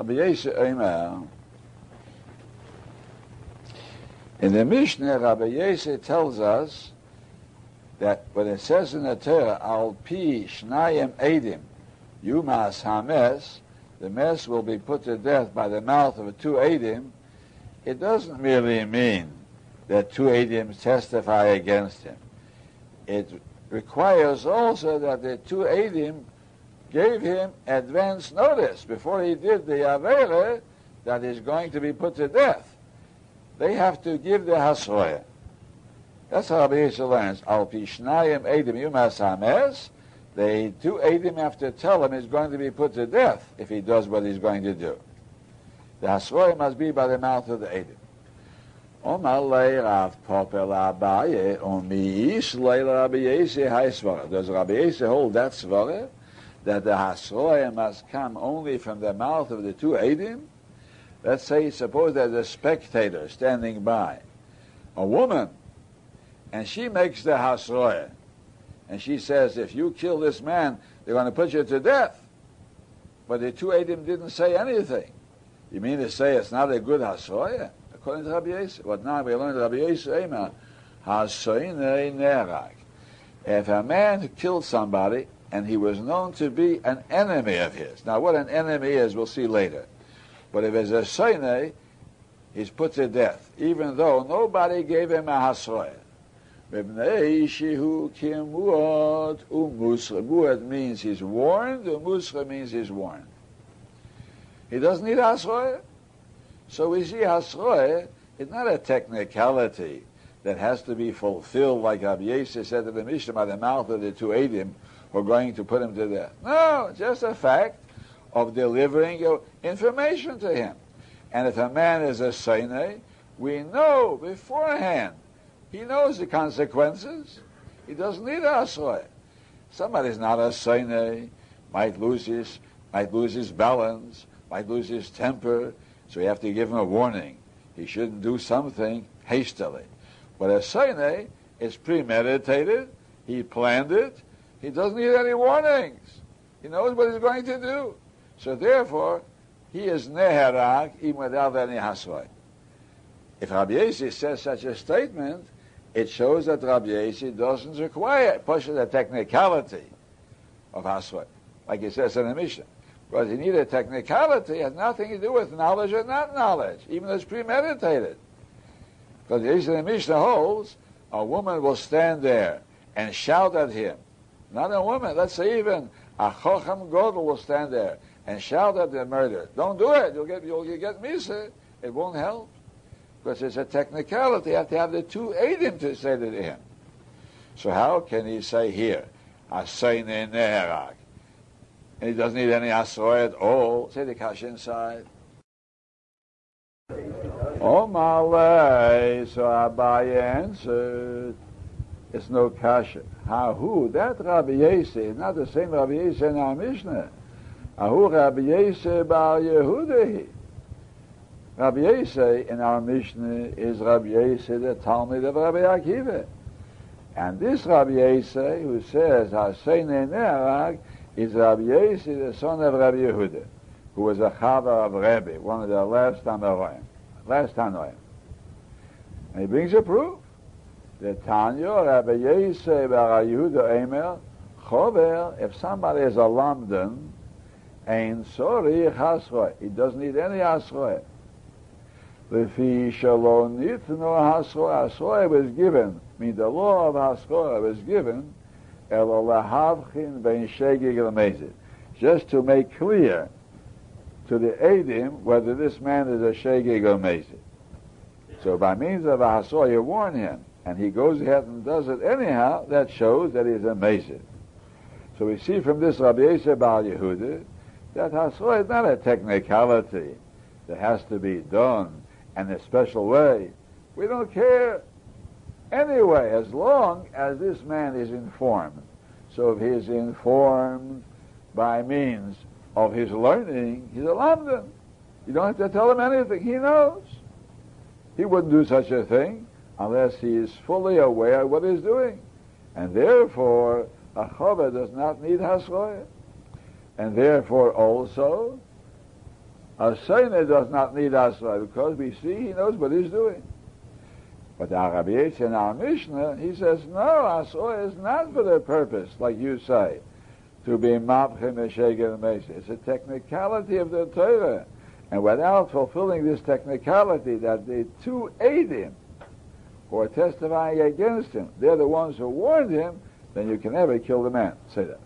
Rabbi Yosef Omer, in the Mishnah, Rabbi Yosef tells us that when it says in the Torah, Al Pi Shnayim Edim, Yumas Hames, the mess will be put to death by the mouth of two Edim, it doesn't merely mean that two Edim testify against him. It requires also that the two Edim gave him advance notice before he did the Avera that he's going to be put to death. They have to give the Hasroya. That's how Rabbi Yisrael learns. Al pishnayim edim yumas hames. The two edim have to tell him he's going to be put to death if he does what he's going to do. The hasroya must be by the mouth of the edim. Does Rabbi Yisrael hold that svara that the hasroya must come only from the mouth of the two edim? Let's say, suppose there's a spectator standing by, a woman and she makes the hasroya. And she says, if you kill this man, they're going to put you to death. But the two Adim didn't say anything. You mean to say it's not a good hasroya? According to Rabbi Yisrael. What now we learned Rabbi Yisrael, nerag. If a man killed somebody and he was known to be an enemy of his. Now what an enemy is, we'll see later. But if it's a soine, he's put to death, even though nobody gave him a umusra. Muad means he's warned, umusra means he's warned. He doesn't need hasroya. So we see hasroya is not a technicality that has to be fulfilled, like Rabbi said to the Mishnah by the mouth of the two Adim who are going to put him to death. No, just a fact of delivering your information to him. And if a man is a Sainai, we know beforehand he knows the consequences. He doesn't need a asroy. Somebody's not a soine, might lose his, might lose his balance, might lose his temper, so you have to give him a warning. He shouldn't do something hastily. But a soine is premeditated. He planned it. He doesn't need any warnings. He knows what he's going to do. So therefore, he is neherag even without any hasroy. If Rabbi Yossi says such a statement, it shows that Rabbi Yossi doesn't require push the technicality of Haswat, like he says in the Mishnah. Because he need a technicality it has nothing to do with knowledge or not knowledge, even though it's premeditated. Because the Mishnah holds a woman will stand there and shout at him. Not a woman, let's say even a Chocham Godel will stand there and shout at the murderer. Don't do it, you'll get, you'll get misa. It won't help because it's a technicality. You have to have the two Adim to say it him. So how can he say here, Asayin Neherag? And he doesn't need any Asoy at all. Say the Kash inside. Oh, Malay. So Abaye answered, it's no Kasha. How who? That Rabbi Yosef, not the same Rabbi Yosef in our Mishnah. Ahu Rabbi Yosef Bar Yehudahi. Rabbi Yosef in our Mishnah is Rabbi Yosef, the Talmud of Rabbi Akiva. And this Rabbi Yosef, who says, Hasene Ne'arag, is Rabbi Yosef, the son of Rabbi Yehuda, who was a Chava of Rebbe, one of the last Tanoim. Last Tanoim. And he brings a proof. The Tanya, Rabbi Yosef, Bar Yehuda Emer, Chover, if somebody is a Lamdan, Ein Sori Chasroy. He doesn't need any Asroy. Lefi shalom nitno hasroa. Hasroa was given, I mean the law of hasroa was given, el lahavchin ben shegig lemezid, just to make clear to the Adim whether this man is a shegig or mezid. So by means of a you warn him, and he goes ahead and does it anyhow, that shows that he's a mezid. So we see from this Rabbi Yisrael Bar Yehuda that hasroa is not a technicality that has to be done in a special way. We don't care anyway, as long as this man is informed. So if he is informed by means of his learning, he's a lamdan. You don't have to tell him anything. He knows. He wouldn't do such a thing unless he is fully aware of what he's doing. And therefore, a chava does not need hasroya. And therefore also, A Seine does not need Asra because we see he knows what he's doing. But the Rabbi in our Mishnah, he says, no, Asra is not for the purpose, like you say, to be Mabchim Meshegen Mesa. It's a technicality of the Torah. And without fulfilling this technicality that the two aid him, or testifying against him, they're the ones who warned him, then you can never kill the man. Say that.